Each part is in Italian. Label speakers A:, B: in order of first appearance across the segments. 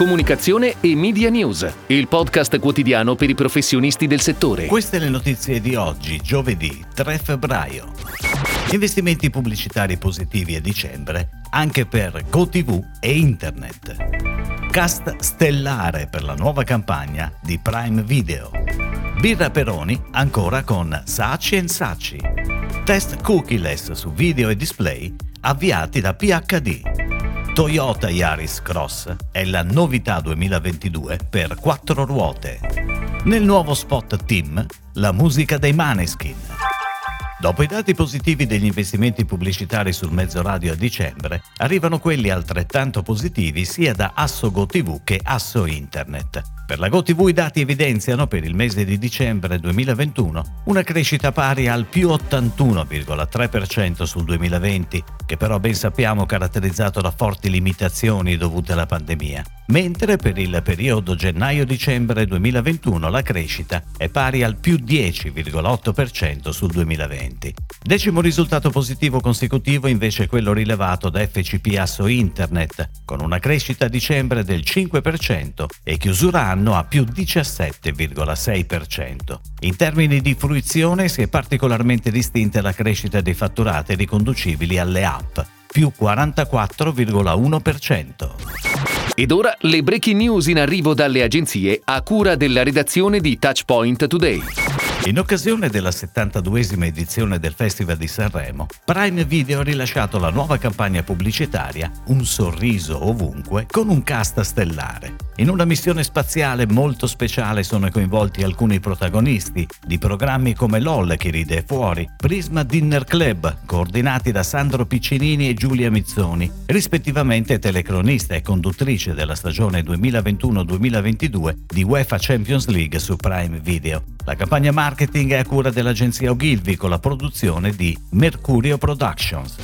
A: Comunicazione e Media News, il podcast quotidiano per i professionisti del settore.
B: Queste le notizie di oggi, giovedì 3 febbraio. Investimenti pubblicitari positivi a dicembre anche per GoTV e Internet. Cast stellare per la nuova campagna di Prime Video. Birra Peroni ancora con Saci Saci. Test cookieless su video e display avviati da PHD. Toyota Yaris Cross è la novità 2022 per quattro ruote. Nel nuovo spot Team, la musica dei Maneskin. Dopo i dati positivi degli investimenti pubblicitari sul mezzo radio a dicembre, arrivano quelli altrettanto positivi sia da Asso GoTV che Asso Internet. Per la GoTV i dati evidenziano per il mese di dicembre 2021 una crescita pari al più 81,3% sul 2020, che però ben sappiamo caratterizzato da forti limitazioni dovute alla pandemia, mentre per il periodo gennaio-dicembre 2021 la crescita è pari al più 10,8% sul 2020. Decimo risultato positivo consecutivo invece è quello rilevato da FCP Asso Internet, con una crescita a dicembre del 5% e chiusura anno anno a più 17,6%. In termini di fruizione si è particolarmente distinta la crescita dei fatturati riconducibili alle app, più 44,1%.
A: Ed ora le breaking news in arrivo dalle agenzie a cura della redazione di Touchpoint Today.
B: In occasione della 72esima edizione del Festival di Sanremo, Prime Video ha rilasciato la nuova campagna pubblicitaria Un sorriso ovunque con un cast stellare. In una missione spaziale molto speciale sono coinvolti alcuni protagonisti di programmi come LOL che ride fuori, Prisma Dinner Club, coordinati da Sandro Piccinini e Giulia Mizzoni, rispettivamente telecronista e conduttrice della stagione 2021-2022 di UEFA Champions League su Prime Video. La campagna marketing è a cura dell'agenzia Ogilvy con la produzione di Mercurio Productions.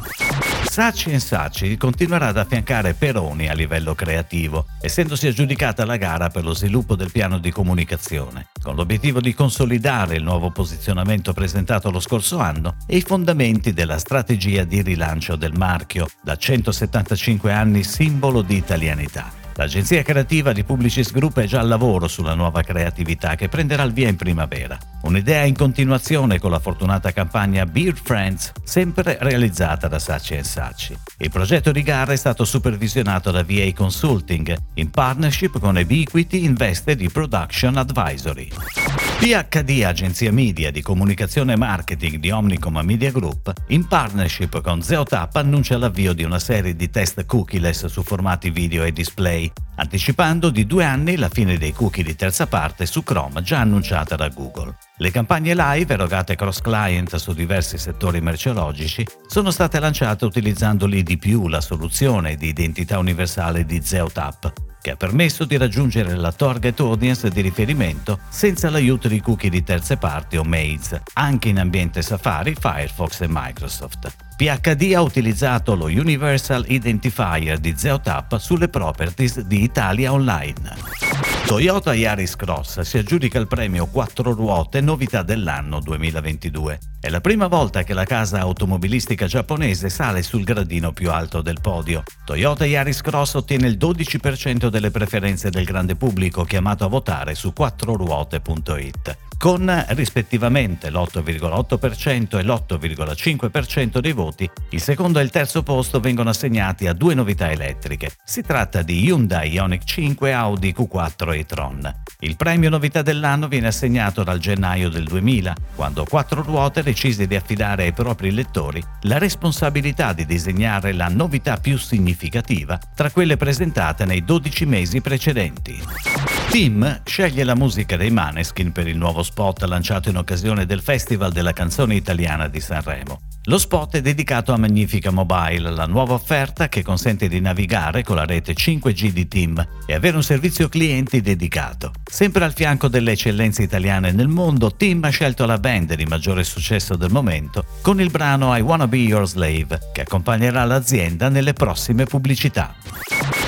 B: Saci Saci continuerà ad affiancare Peroni a livello creativo, essendosi aggiudicata la gara per lo sviluppo del piano di comunicazione, con l'obiettivo di consolidare il nuovo posizionamento presentato lo scorso anno e i fondamenti della strategia di rilancio del marchio, da 175 anni simbolo di italianità. L'agenzia creativa di Publicis Group è già al lavoro sulla nuova creatività che prenderà il via in primavera. Un'idea in continuazione con la fortunata campagna Beard Friends, sempre realizzata da Saci Saci. Il progetto di gara è stato supervisionato da VA Consulting, in partnership con Ebiquity Invested Production Advisory. PHD, agenzia media di comunicazione e marketing di Omnicom Media Group, in partnership con Zeotap annuncia l'avvio di una serie di test cookieless su formati video e display, anticipando di due anni la fine dei cookie di terza parte su Chrome già annunciata da Google. Le campagne live erogate cross-client su diversi settori merceologici sono state lanciate utilizzando l'IDPU, la soluzione di identità universale di Zeotap, che ha permesso di raggiungere la target audience di riferimento senza l'aiuto di cookie di terze parti o mails, anche in ambiente Safari, Firefox e Microsoft. PHD ha utilizzato lo Universal Identifier di Zeotap sulle properties di Italia Online. Toyota Yaris Cross si aggiudica il premio 4 ruote novità dell'anno 2022. È la prima volta che la casa automobilistica giapponese sale sul gradino più alto del podio. Toyota Yaris Cross ottiene il 12% delle preferenze del grande pubblico chiamato a votare su 4ruote.it con rispettivamente l'8,8% e l'8,5% dei voti, il secondo e il terzo posto vengono assegnati a due novità elettriche. Si tratta di Hyundai Ioniq 5, Audi Q4 e Tron. Il premio novità dell'anno viene assegnato dal gennaio del 2000, quando Quattro Ruote decise di affidare ai propri lettori la responsabilità di disegnare la novità più significativa tra quelle presentate nei 12 mesi precedenti. Tim sceglie la musica dei Maneskin per il nuovo spot lanciato in occasione del Festival della canzone italiana di Sanremo. Lo spot è dedicato a Magnifica Mobile, la nuova offerta che consente di navigare con la rete 5G di Team e avere un servizio clienti dedicato. Sempre al fianco delle eccellenze italiane nel mondo, Team ha scelto la band di maggiore successo del momento con il brano I Wanna Be Your Slave, che accompagnerà l'azienda nelle prossime pubblicità.